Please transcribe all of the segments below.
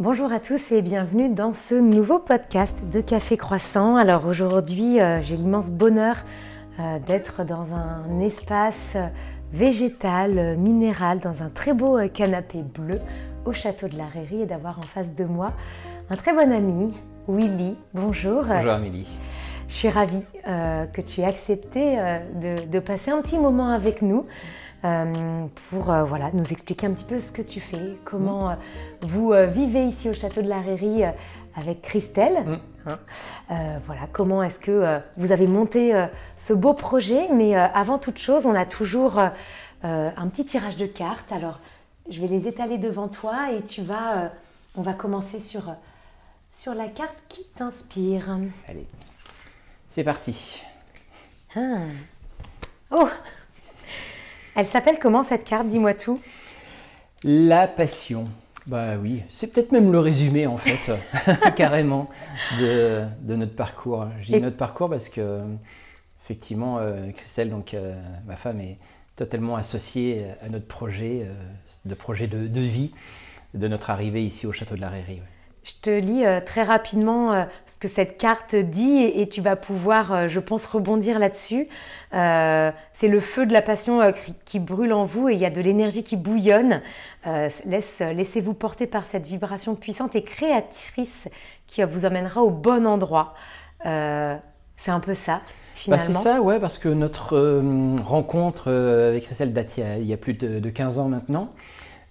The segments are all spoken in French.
Bonjour à tous et bienvenue dans ce nouveau podcast de Café Croissant. Alors aujourd'hui, euh, j'ai l'immense bonheur euh, d'être dans un espace végétal, euh, minéral, dans un très beau canapé bleu au château de la Rairie et d'avoir en face de moi un très bon ami, Willy. Bonjour. Bonjour Amélie. Je suis ravie que tu aies accepté de, de, passer un petit moment avec nous. Euh, pour euh, voilà, nous expliquer un petit peu ce que tu fais, comment euh, vous vivez ici au château de la Rairie avec Christelle. Mm. Hein. voilà, comment est-ce que vous avez monté ce beau projet Mais avant toute chose, on a toujours un petit tirage de cartes. Alors, je vais les étaler devant toi et tu vas, on va commencer sur, sur la carte qui t'inspire. Allez, c'est parti. Ah. Oh elle s'appelle comment cette carte Dis-moi tout? La passion. Bah oui, c'est peut-être même le résumé en fait, carrément, de, notre parcours. Je dis notre parcours parce que, effectivement, euh, Christelle, donc euh, ma femme, est totalement associée à notre projet, euh, de projet de, vie, de notre arrivée ici au château de la Rairie. Je te lis euh, très rapidement euh, ce que cette carte dit et, tu vas pouvoir, euh, je pense, rebondir là-dessus. c'est le feu de la passion qui, brûle en vous et il y a de l'énergie qui bouillonne. Laisse, laissez-vous porter par cette vibration puissante et créatrice qui vous emmènera au bon endroit. c'est un peu ça. Bah, c'est ça, ouais, parce que notre rencontre avec Christelle date il y, a, plus de, de 15 ans maintenant.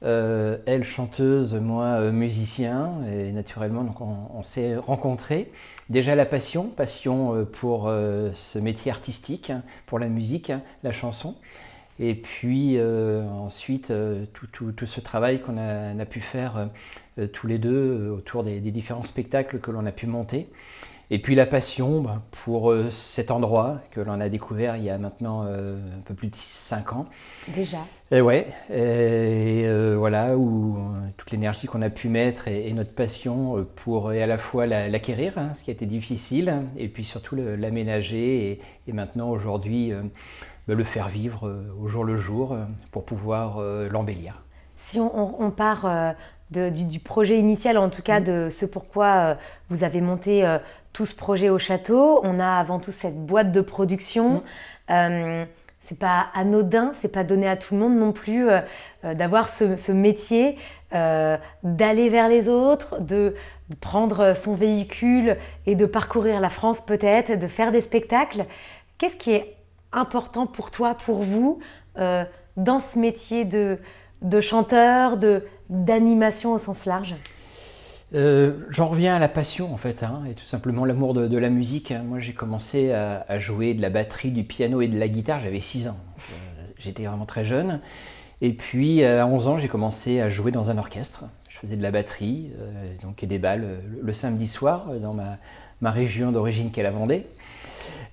Euh, elle chanteuse, moi euh, musicien, et naturellement on, s'est rencontrés. Déjà la passion, passion euh, pour ce métier artistique, pour la musique, la chanson. Et puis ensuite tout, ce travail qu'on a, pu faire tous les deux autour des différents spectacles que l'on a pu monter. Et puis la passion bah, pour euh, cet endroit que l'on a découvert il y a maintenant euh, un peu plus de 5 ans. Déjà. Et ouais, et, euh, voilà, où toute l'énergie qu'on a pu mettre et, notre passion pour à la fois l'acquérir, hein, ce qui a été difficile, et puis surtout l'aménager et, maintenant aujourd'hui bah, le faire vivre au jour le jour pour pouvoir l'embellir. Si on, part du, projet initial, en tout cas mmh. de ce pourquoi vous avez monté tout ce projet au château. On a avant tout cette boîte de production. Ce mm. Euh, c'est pas anodin, c'est pas donné à tout le monde non plus euh, euh, d'avoir ce, métier, d'aller vers les autres, de, prendre son véhicule et de parcourir la France peut-être, de faire des spectacles. Qu'est-ce qui est important pour toi, pour vous, dans ce métier de, de chanteur, de d'animation au sens large? Euh, j'en reviens à la passion en fait, hein, et tout simplement l'amour de, la musique. Moi j'ai commencé à, jouer de la batterie, du piano et de la guitare, j'avais 6 ans. Euh, j'étais vraiment très jeune. Et puis à 11 ans j'ai commencé à jouer dans un orchestre. Je faisais de la batterie euh, donc, et des balles le, samedi soir dans ma, ma région d'origine qui est la Vendée.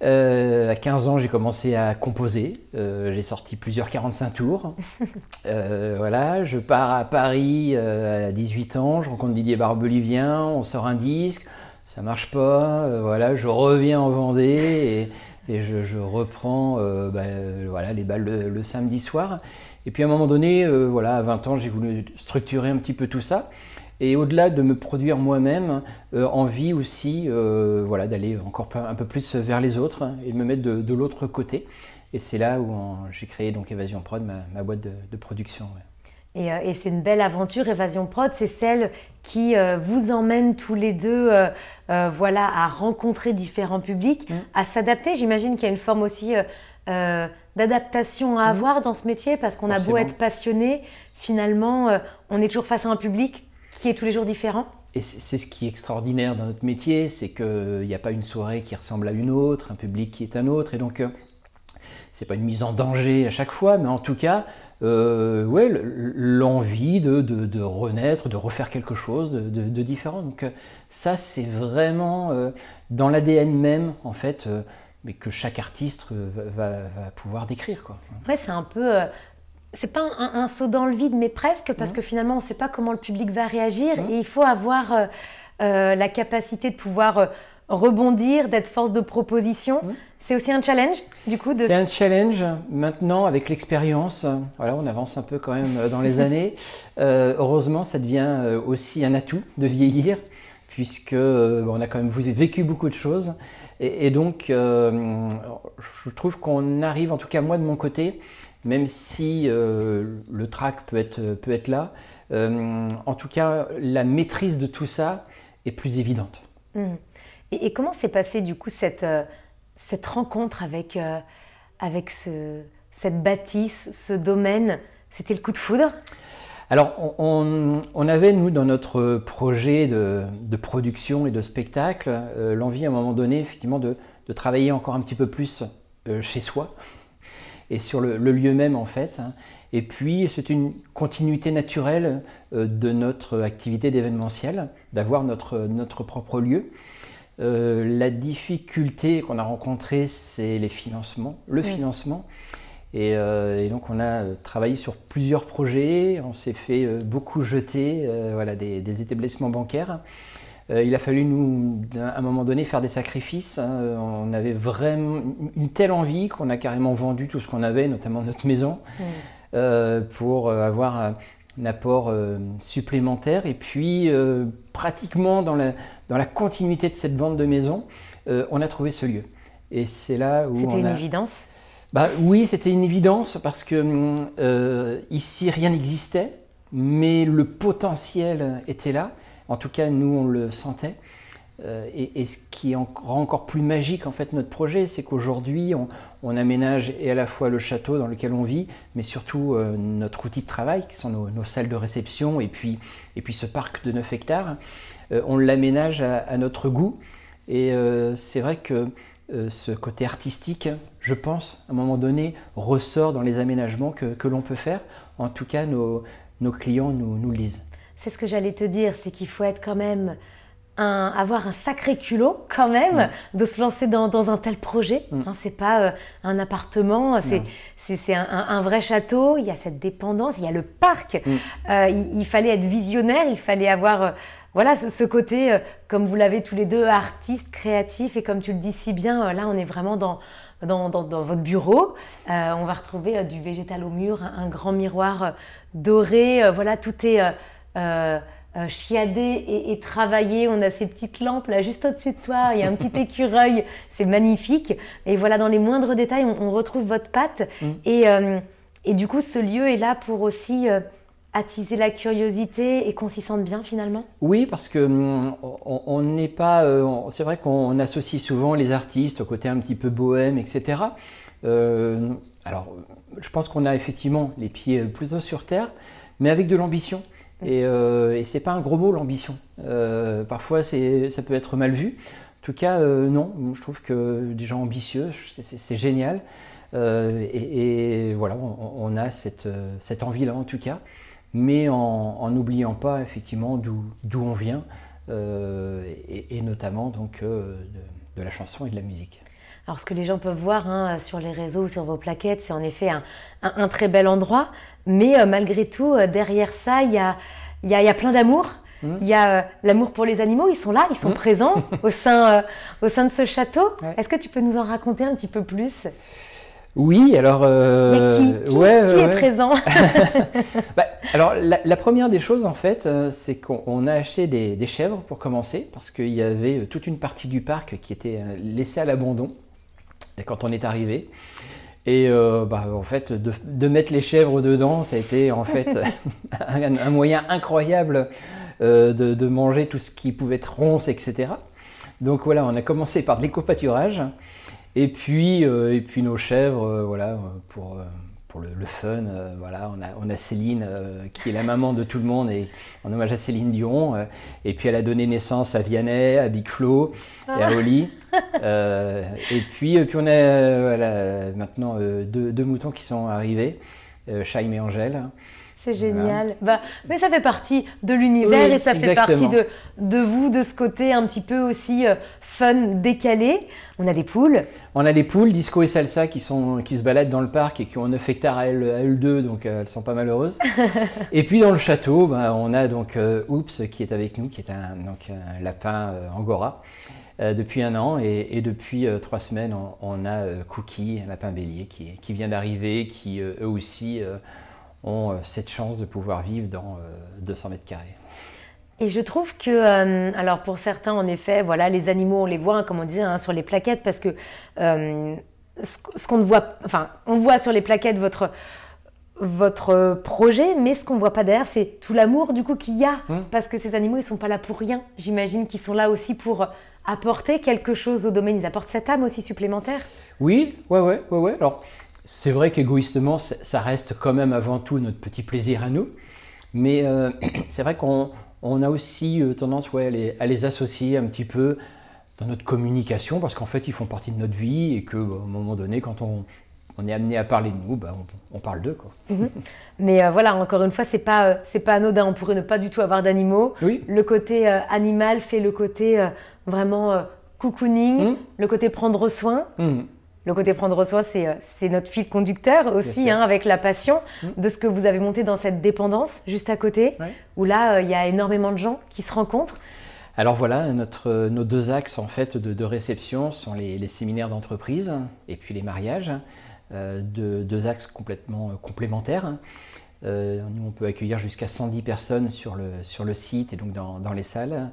Euh, à 15 ans, j'ai commencé à composer. Euh, j'ai sorti plusieurs 45 tours. Euh, voilà, je pars à Paris à 18 ans, je rencontre Didier Barbelivien, on sort un disque, ça marche pas. voilà, je reviens en Vendée et, je, reprends bah, voilà, les balles le, samedi soir. Et puis à un moment donné, voilà, à 20 ans, j'ai voulu structurer un petit peu tout ça. Et au-delà de me produire moi-même, euh, envie aussi euh, voilà, d'aller encore un peu plus vers les autres et de me mettre de, l'autre côté. Et c'est là où j'ai créé donc Évasion Prod, ma, boîte de, production. Et, euh, et c'est une belle aventure, Évasion Prod, c'est celle qui vous emmène tous les deux voilà, à rencontrer différents publics, mmh. à s'adapter. J'imagine qu'il y a une forme aussi d'adaptation à mmh. avoir dans ce métier, parce qu'on a beau être passionné, finalement, on est toujours face à un public qui est tous les jours différent et c'est ce qui est extraordinaire dans notre métier, c'est qu'il n'y a pas une soirée qui ressemble à une autre, un public qui est un autre, et donc euh, c'est pas une mise en danger à chaque fois, mais en tout cas, euh, ouais, l'envie de, de, renaître, de refaire quelque chose de, différent. Donc euh, ça, c'est vraiment dans l'ADN même, en fait, mais que chaque artiste va, va pouvoir décrire. Quoi. Ouais, c'est un peu c'est pas un, saut dans le vide, mais presque, parce que finalement, on ne sait pas comment le public va réagir. Et il faut avoir euh, euh, la capacité de pouvoir euh, rebondir, d'être force de proposition. C'est aussi un challenge, du coup C'est un challenge. Maintenant, avec l'expérience, voilà, on avance un peu quand même dans les années. Heureusement, ça devient aussi un atout de vieillir, puisque on a quand même vécu beaucoup de choses. Et, donc, je trouve qu'on arrive, en tout cas moi de mon côté, même si le track peut être, peut être là, en tout cas, la maîtrise de tout ça est plus évidente. Mmh. Et, et, comment s'est passé du coup cette cette rencontre avec, euh, avec ce, cette bâtisse, ce domaine, c'était le coup de foudre? Alors, on, on, avait, nous, dans notre projet de, de production et de spectacle, euh, l'envie, à un moment donné, effectivement, de, de, travailler encore un petit peu plus euh, chez soi et sur le, lieu même, en fait. Hein. Et puis, c'est une continuité naturelle de notre activité d'événementiel, d'avoir notre, notre propre lieu. Euh, la difficulté qu'on a rencontrée, c'est les financements, le financement. Euh, et, donc on a euh, travaillé sur plusieurs projets, on s'est fait beaucoup jeter voilà, des, établissements bancaires. Il a fallu nous, à un moment donné, faire des sacrifices. Hein. On avait vraiment une telle envie qu'on a carrément vendu tout ce qu'on avait, notamment notre maison, pour avoir un apport supplémentaire. Et puis, pratiquement dans la, dans la continuité de cette bande de maison, euh, on a trouvé ce lieu. Et c'est là où. C'était une évidence? Bah, Oui, c'était une évidence parce que euh, ici, rien n'existait, mais le potentiel était là. En tout cas, nous, on le sentait. Euh, et, ce qui rend encore plus magique en fait notre projet, c'est qu'aujourd'hui on, aménage et à la fois le château dans lequel on vit, mais surtout notre outil de travail qui sont nos, salles de réception et puis, et puis ce parc de 9 hectares. Euh, on l'aménage à, notre goût. Et euh, c'est vrai que euh, ce côté artistique, je pense, à un moment donné, ressort dans les aménagements que, l'on peut faire. En tout cas, nos, clients nous, nous lisent. C'est ce que j'allais te dire, c'est qu'il faut être quand même un, avoir un sacré culot quand même mm. de se lancer dans, un tel projet. Ce mm. Hein, c'est pas un appartement, c'est un, vrai château. Il y a cette dépendance, il y a le parc. Mm. il, fallait être visionnaire, il fallait avoir voilà ce, côté, euh, comme vous l'avez tous les deux, artiste, créatif, et comme tu le dis si bien, euh, là on est vraiment dans, dans, votre bureau. Euh, on va retrouver du végétal au mur, un, grand miroir doré, voilà, tout est chiadé et, travaillé. On a ces petites lampes là juste au-dessus de toi, il y a un petit écureuil, c'est magnifique. Et voilà, dans les moindres détails, on, retrouve votre patte. Mm. Et, et, du coup, ce lieu est là pour aussi attiser la curiosité et qu'on s'y sente bien finalement Oui, parce que hum, on n'est pas. Euh, c'est vrai qu'on associe souvent les artistes au côté un petit peu bohème, etc. Euh, alors, je pense qu'on a effectivement les pieds plutôt sur terre, mais avec de l'ambition. Et, euh, et c'est pas un gros mot l'ambition. Euh, parfois, ça peut être mal vu. En tout cas, non. Je trouve que des gens ambitieux, c'est génial. Et, voilà, on, a cette, cette envie-là en tout cas mais en n'oubliant pas effectivement d'où on vient, euh, et, notamment donc euh, de, la chanson et de la musique. Alors ce que les gens peuvent voir hein, sur les réseaux ou sur vos plaquettes, c'est en effet un, très bel endroit, mais euh, malgré tout, derrière ça, il y a, y, a, y a, plein d'amour. Mmh. Il y a l'amour pour les animaux, ils sont là, ils sont mmh. présents au, sein, au sein de ce château. Est-ce que tu peux nous en raconter un petit peu plus? Oui, alors. Euh, qui, est présent? Bah, Alors, la, première des choses, en fait, euh, c'est qu'on a acheté des, chèvres pour commencer, parce qu'il y avait euh, toute une partie du parc qui était laissée à l'abandon quand on est arrivé. Et bah, en fait, de, mettre les chèvres dedans, ça a été en fait un, moyen incroyable de, manger tout ce qui pouvait être ronce, etc. Donc voilà, on a commencé par de l'éco-pâturage. Et puis, euh, et puis nos chèvres, euh, voilà, pour, euh, pour le, fun, voilà, on a, on a Céline qui est la maman de tout le monde et en hommage à Céline Dion. et puis elle a donné naissance à Vianney, à Big Flo et à ah. Oli. et puis, et puis on a voilà, maintenant deux, deux, moutons qui sont arrivés, Chaim et Angèle. C'est génial. Bah, mais ça fait partie de l'univers et ça fait partie de, de, vous, de ce côté un petit peu aussi euh, fun, décalé. On a des poules. On a des poules, Disco et Salsa, qui, sont, qui se baladent dans le parc et qui ont 9 hectares à elles, deux, donc euh, elles sont pas malheureuses. et puis dans le château, bah, on a donc euh, Oops qui est avec nous, qui est un, donc, un lapin angora. depuis un an et, depuis trois semaines, on, a Cookie, un lapin bélier, qui, qui vient d'arriver, qui eux aussi ont cette chance de pouvoir vivre dans 200 mètres carrés. Et je trouve que, alors pour certains, en effet, voilà, les animaux, on les voit, hein, comme on disait, hein, sur les plaquettes, parce que ce, qu'on voit, enfin, on voit sur les plaquettes votre votre projet, mais ce qu'on voit pas derrière, c'est tout l'amour du coup qu'il y a, mmh. parce que ces animaux, ils sont pas là pour rien. J'imagine qu'ils sont là aussi pour apporter quelque chose au domaine. Ils apportent cette âme aussi supplémentaire. Oui, ouais, ouais, ouais, ouais. Alors, c'est vrai qu'égoïstement, ça reste quand même avant tout notre petit plaisir à nous, mais euh, c'est vrai qu'on on a aussi euh, tendance ouais, à les associer un petit peu dans notre communication, parce qu'en fait, ils font partie de notre vie et qu'à un moment donné, quand on, est amené à parler de nous, bah, on, parle d'eux. Mhm. Mais euh, voilà, encore une fois, c'est pas, euh, c'est pas anodin. On pourrait ne pas du tout avoir d'animaux. Oui. Le côté euh, animal fait le côté vraiment cocooning, mhm. le côté prendre soin. Mhm. Le côté prendre soin, c'est, notre fil conducteur aussi, hein, avec la passion de ce que vous avez monté dans cette dépendance juste à côté, où là, il y a énormément de gens qui se rencontrent. Alors voilà, notre, nos deux axes en fait de, réception sont les, séminaires d'entreprise et puis les mariages, euh, deux, axes complètement euh, complémentaires. Euh, on peut accueillir jusqu'à 110 personnes sur le, sur le site et donc dans, les salles,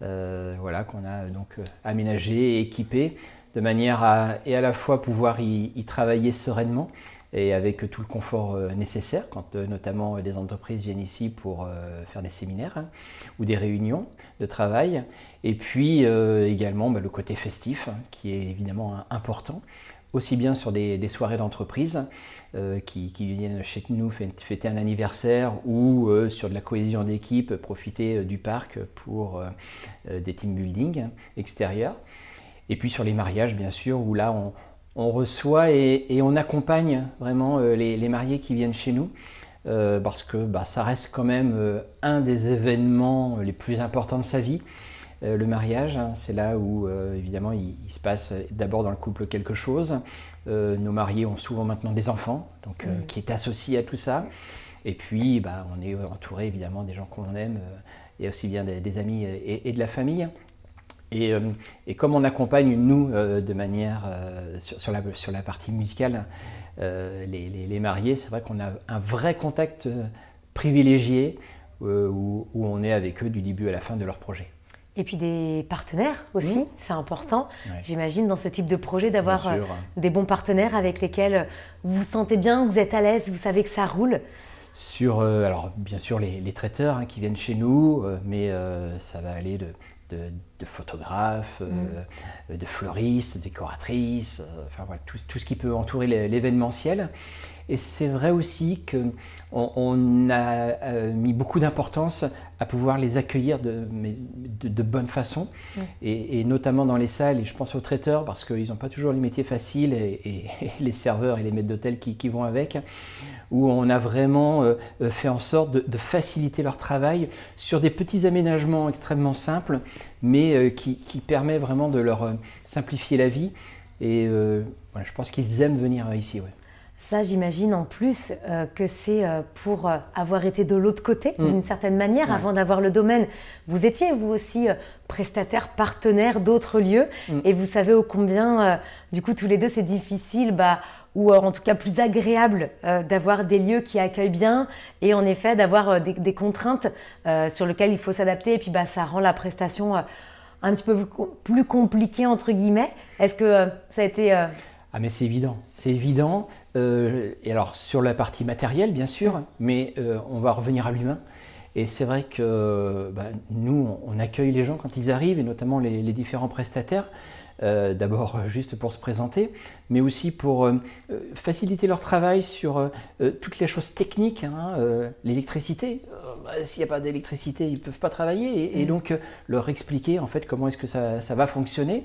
voilà qu'on a donc aménagé et équipé de manière à et à la fois pouvoir y travailler sereinement et avec tout le confort euh, nécessaire quand euh, notamment euh, des entreprises viennent ici pour faire des séminaires hein, ou des réunions de travail. Et puis également bah, le côté festif hein, qui est évidemment important, aussi bien sur des, soirées d'entreprise qui, viennent chez nous fêter un anniversaire ou sur de la cohésion d'équipe, profiter du parc pour des team building extérieurs. Et puis sur les mariages, bien sûr, où là, on, on reçoit et, on accompagne vraiment euh, les, mariés qui viennent chez nous. Euh, parce que bah, ça reste quand même euh, un des événements les plus importants de sa vie. le mariage, hein, c'est là où évidemment il, se passe d'abord dans le couple quelque chose. nos mariés ont souvent maintenant des enfants, donc qui est associé à tout ça. Et puis bah, on est entouré évidemment des gens qu'on aime, et aussi bien des, amis et, de la famille. Euh, et, comme on accompagne, nous, euh, de manière euh, sur, la, sur, la, partie musicale, les, mariés, c'est vrai qu'on a un vrai contact privilégié où, on est avec eux du début à la fin de leur projet. Et puis des partenaires aussi, c'est important. J'imagine dans ce type de projet d'avoir des bons partenaires avec lesquels vous vous sentez bien, vous êtes à l'aise, vous savez que ça roule. Sur, alors bien sûr les, traiteurs hein, qui viennent chez nous, mais ça va aller de, de, photographes, euh, mm. de fleuristes, de décoratrices, euh, enfin voilà, tout, tout, ce qui peut entourer l'événementiel. Et c'est vrai aussi qu'on on a euh, mis beaucoup d'importance à pouvoir les accueillir de, de, de bonne façon, et, notamment dans les salles, et je pense aux traiteurs, parce qu'ils n'ont pas toujours les métiers faciles, et, les serveurs et les maîtres d'hôtel qui, qui, vont avec, où on a vraiment euh, euh, fait en sorte de, faciliter leur travail sur des petits aménagements extrêmement simples, mais qui, qui permet vraiment de leur simplifier la vie. Et voilà, je pense qu'ils aiment venir ici. Ouais. Ça, j'imagine en plus euh, que c'est euh, pour euh, avoir été de l'autre côté, mm. d'une certaine manière, avant d'avoir le domaine. Vous étiez, vous aussi, prestataire, partenaire d'autres lieux, mm. et vous savez ô combien, du coup, tous les deux, c'est difficile, bah, ou en tout cas plus agréable d'avoir des lieux qui accueillent bien, et en effet, d'avoir des, contraintes sur lesquelles il faut s'adapter, et puis bah, ça rend la prestation un petit peu plus, plus compliquée, entre guillemets. Est-ce que ça a été... Ah mais c'est évident, c'est évident. Euh, et alors sur la partie matérielle, bien sûr, mais euh, on va revenir à l'humain. Et c'est vrai que bah, nous, on accueille les gens quand ils arrivent, et notamment les, différents prestataires. Euh, d'abord juste pour se présenter, mais aussi pour faciliter leur travail sur toutes les choses techniques, hein, l'électricité. Bah, s'il n'y a pas d'électricité, ils ne peuvent pas travailler, et, mm. donc leur expliquer en fait comment est-ce que ça, ça va fonctionner.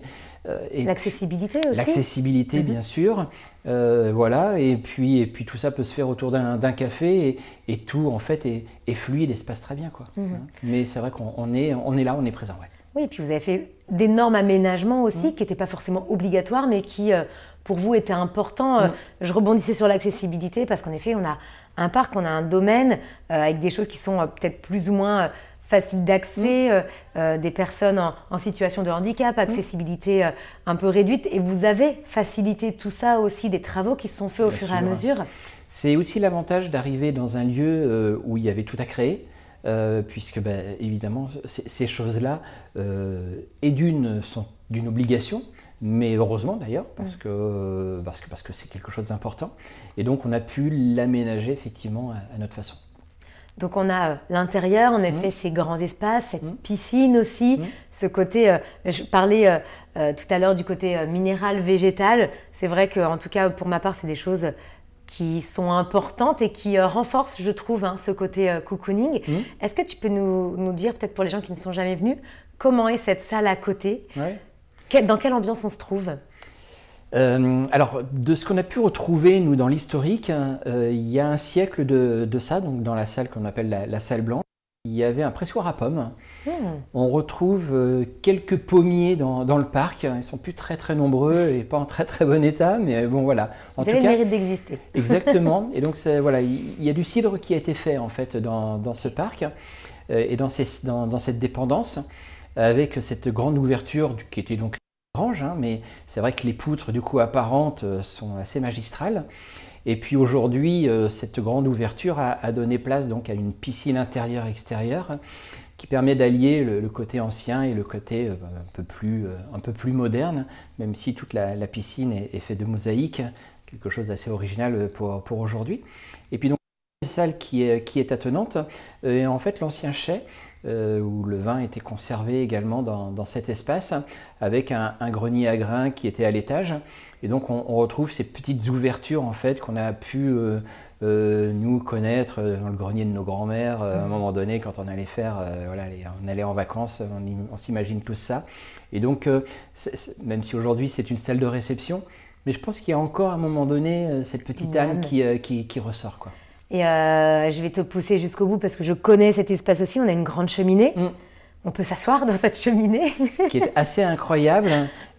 L'accessibilité aussi. L'accessibilité, mm-hmm. bien sûr. Euh, voilà, et puis, et puis tout ça peut se faire autour d'un café et, tout en fait est, fluide et se passe très bien. Quoi. Mhm. Hein. Mais c'est vrai qu'on est, on est là, on est présent. Oui, et puis vous avez fait d'énormes aménagements aussi mhm. qui n'étaient pas forcément obligatoires mais qui euh, pour vous étaient importants. Euh, mhm. Je rebondissais sur l'accessibilité parce qu'en effet on a un parc, on a un domaine avec des choses qui sont peut-être plus ou moins facile d'accès, mm. des personnes en, situation de handicap, accessibilité un peu réduite. Et vous avez facilité tout ça aussi, des travaux qui se sont faits au fur et à mesure. C'est aussi l'avantage d'arriver dans un lieu où il y avait tout à créer. Puisque bah, évidemment ces choses-là, et d'une, sont d'une obligation, mais heureusement d'ailleurs, parce, mm. que, parce, que, parce que c'est quelque chose d'important. Et donc on a pu l'aménager effectivement à, notre façon. Donc on a euh, l'intérieur, en effet, mm. ces grands espaces, cette mm. piscine aussi, ce côté, euh, je parlais euh, tout à l'heure du côté minéral, végétal, c'est vrai que en tout cas pour ma part, c'est des choses qui sont importantes et qui renforcent, je trouve, hein, ce côté cocooning. Est-ce que tu peux nous, nous dire, peut-être pour les gens qui ne sont jamais venus, comment est cette salle à côté? Dans quelle ambiance on se trouve? Euh, alors, de ce qu'on a pu retrouver, nous, dans l'historique, euh, il y a un siècle de, ça, donc dans la salle qu'on appelle la, salle blanche, il y avait un pressoir à pommes. Hmm. On retrouve euh, quelques pommiers dans, le parc. Ils sont plus très très nombreux et pas en très très bon état, mais bon voilà. En Vous tout avez le mérite d'exister. Exactement. Et donc voilà, il y a du cidre qui a été fait en fait dans, ce parc et dans, dans, cette dépendance avec cette grande ouverture qui était donc orange, hein, mais c'est vrai que les poutres du coup apparentes euh, sont assez magistrales. Et puis aujourd'hui, euh, cette grande ouverture a, donné place donc à une piscine intérieure-extérieure qui permet d'allier le, côté ancien et le côté euh, un, peu plus, un peu plus moderne, même si toute la, piscine est, faite de mosaïque, quelque chose d'assez original pour, pour aujourd'hui. Et puis donc une salle qui est, qui est attenante, et en fait l'ancien chai euh, où le vin était conservé également dans, cet espace, avec un, grenier à grains qui était à l'étage. Et donc on, retrouve ces petites ouvertures en fait qu'on a pu euh, euh, nous connaître dans le grenier de nos grands-mères à un mmh. moment donné quand on allait faire, voilà, on allait en vacances, on, s'imagine tout ça. Et donc même si aujourd'hui c'est une salle de réception, mais je pense qu'il y a encore à un moment donné cette petite âme qui, qui, qui ressort quoi. Et euh, je vais te pousser jusqu'au bout parce que je connais cet espace aussi. On a une grande cheminée. Mm. On peut s'asseoir dans cette cheminée. Ce qui est assez incroyable.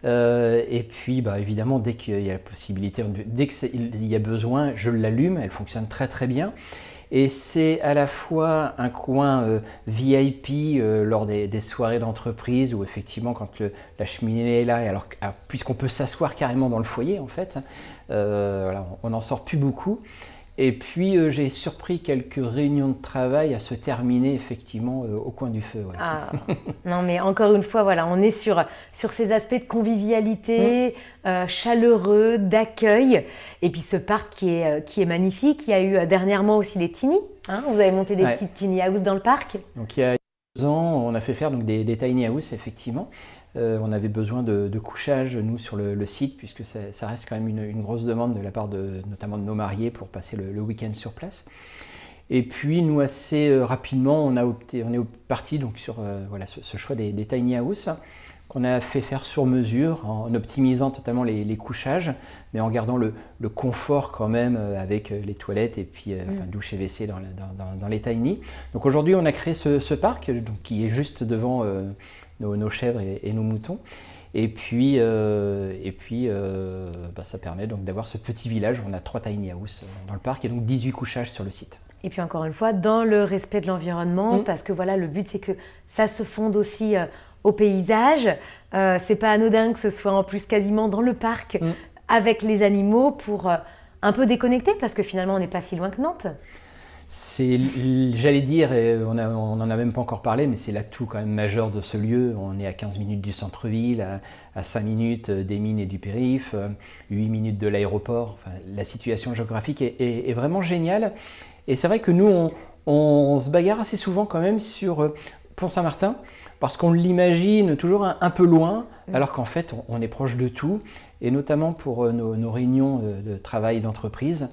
Euh, et puis, bah, évidemment, dès qu'il y a possibilité, dès qu'il y a besoin, je l'allume. Elle fonctionne très très bien. Et c'est à la fois un coin euh, VIP lors des, soirées d'entreprise où effectivement quand la cheminée est là, alors, puisqu'on peut s'asseoir carrément dans le foyer en fait, on n'en sort plus beaucoup. Et puis euh, j'ai surpris quelques réunions de travail à se terminer effectivement euh, au coin du feu. Ah, non mais encore une fois, voilà, on est sur, sur ces aspects de convivialité, mmh. euh, chaleureux, d'accueil. Et puis ce parc qui est, qui est magnifique. Il y a eu dernièrement aussi les tiny. Hein. vous avez monté des petites tiny house dans le parc. Donc il y a deux ans, on a fait faire donc, des, des tiny house effectivement. Euh, on avait besoin de, couchage, nous, sur le, site, puisque ça, reste quand même une, grosse demande de la part de, notamment de nos mariés pour passer le, week-end sur place. Et puis, nous, assez euh, rapidement, on, a opté, on est parti donc, sur euh, voilà, ce, choix des, tiny house qu'on a fait faire sur mesure en optimisant totalement les, couchages, mais en gardant le, confort quand même avec les toilettes et puis mm. douche et WC dans, les tiny. Donc aujourd'hui, on a créé ce, parc donc, qui est juste devant nos, chèvres et, nos moutons. Et puis, euh, et puis euh, bah, ça permet donc d'avoir ce petit village où on a trois tiny house dans le parc et donc 18 couchages sur le site. Et puis encore une fois, dans le respect de l'environnement, mm. parce que voilà, le but c'est que ça se fonde aussi euh, au paysage. c'est pas anodin que ce soit en plus quasiment dans le parc mm. avec les animaux pour un peu déconnecter, parce que finalement on n'est pas si loin que Nantes. C'est, j'allais dire, et on n'en a même pas encore parlé, mais c'est l'atout quand même majeur de ce lieu. On est à 15 minutes du centre-ville, à, 5 minutes des mines et du périph', 8 minutes de l'aéroport. la situation géographique est, vraiment géniale. Et c'est vrai que nous, on, se bagarre assez souvent quand même sur euh, Pont-Saint-Martin, parce qu'on l'imagine toujours un, peu loin, alors qu'en fait, on, est proche de tout, et notamment pour euh, nos, nos réunions de travail d'entreprise.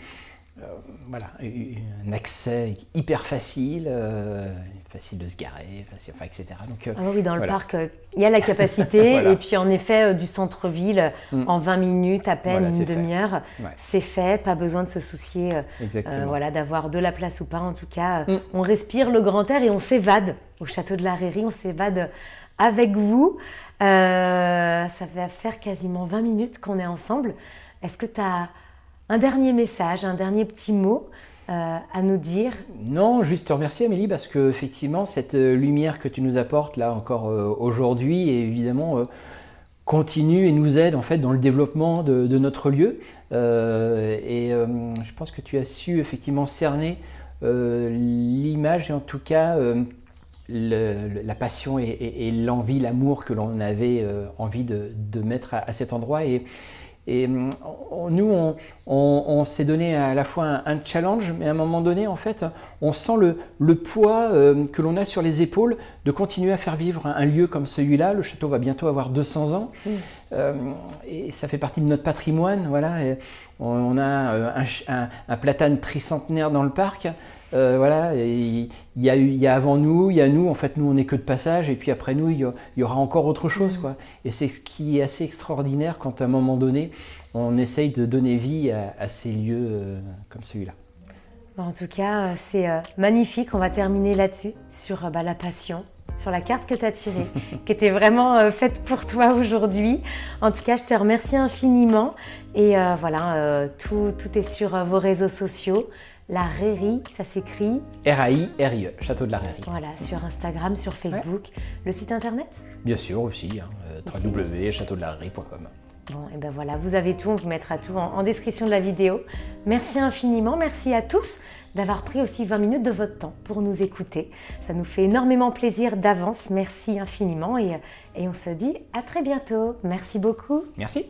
Euh, voilà, un accès hyper facile, euh, facile de se garer, facile, enfin, etc. Donc, euh, ah oui, dans le parc, il y a la capacité, et puis en effet, du centre-ville, mm. en 20 minutes, à peine une demi-heure, c'est fait, pas besoin de se soucier voilà, d'avoir de la place ou pas. En tout cas, mm. on respire le grand air et on s'évade au château de la Rairie, on s'évade avec vous. ça va faire quasiment 20 minutes qu'on est ensemble. Est-ce que tu as un dernier message, un dernier petit mot à nous dire Non, juste te remercier Amélie parce que effectivement cette lumière que tu nous apportes là encore aujourd'hui évidemment continue et nous aide en fait dans le développement de, notre lieu. Euh, et euh, je pense que tu as su effectivement cerner euh, l'image et en tout cas la passion et, l'envie, l'amour que l'on avait envie de, mettre à, cet endroit. Et, et mm, nous, on, s'est donné à la fois un, challenge, mais à un moment donné, en fait, on sent le, poids euh, que l'on a sur les épaules de continuer à faire vivre un, lieu comme celui-là. Le château va bientôt avoir 200 ans. Euh, et ça fait partie de notre patrimoine. Voilà. on, a euh, un, un, platane tricentenaire dans le parc. Euh, voilà, il y, a, il y, a avant nous, il y a nous, en fait nous on n'est que de passage, et puis après nous il y, aura encore autre chose. Mm. Quoi. Et c'est ce qui est assez extraordinaire quand à un moment donné on essaye de donner vie à, ces lieux euh, comme celui-là. En tout cas, euh, c'est magnifique. On va terminer là-dessus, sur bah, la passion, sur la carte que tu as tirée, qui était vraiment faite pour toi aujourd'hui. En tout cas, je te remercie infiniment. Et voilà, tout, tout, est sur vos réseaux sociaux. La Rairie, ça s'écrit R-A-I-R-I-E, Château de la Rairie. Voilà, sur Instagram, sur Facebook. Le site internet? Bien sûr aussi, hein, euh, www.châteaudelarairie.com. Bon, et ben voilà, vous avez tout, on vous mettra tout en, description de la vidéo. Merci infiniment, merci à tous d'avoir pris aussi 20 minutes de votre temps pour nous écouter. Ça nous fait énormément plaisir d'avance. Merci infiniment et, et on se dit à très bientôt. Merci beaucoup. Merci.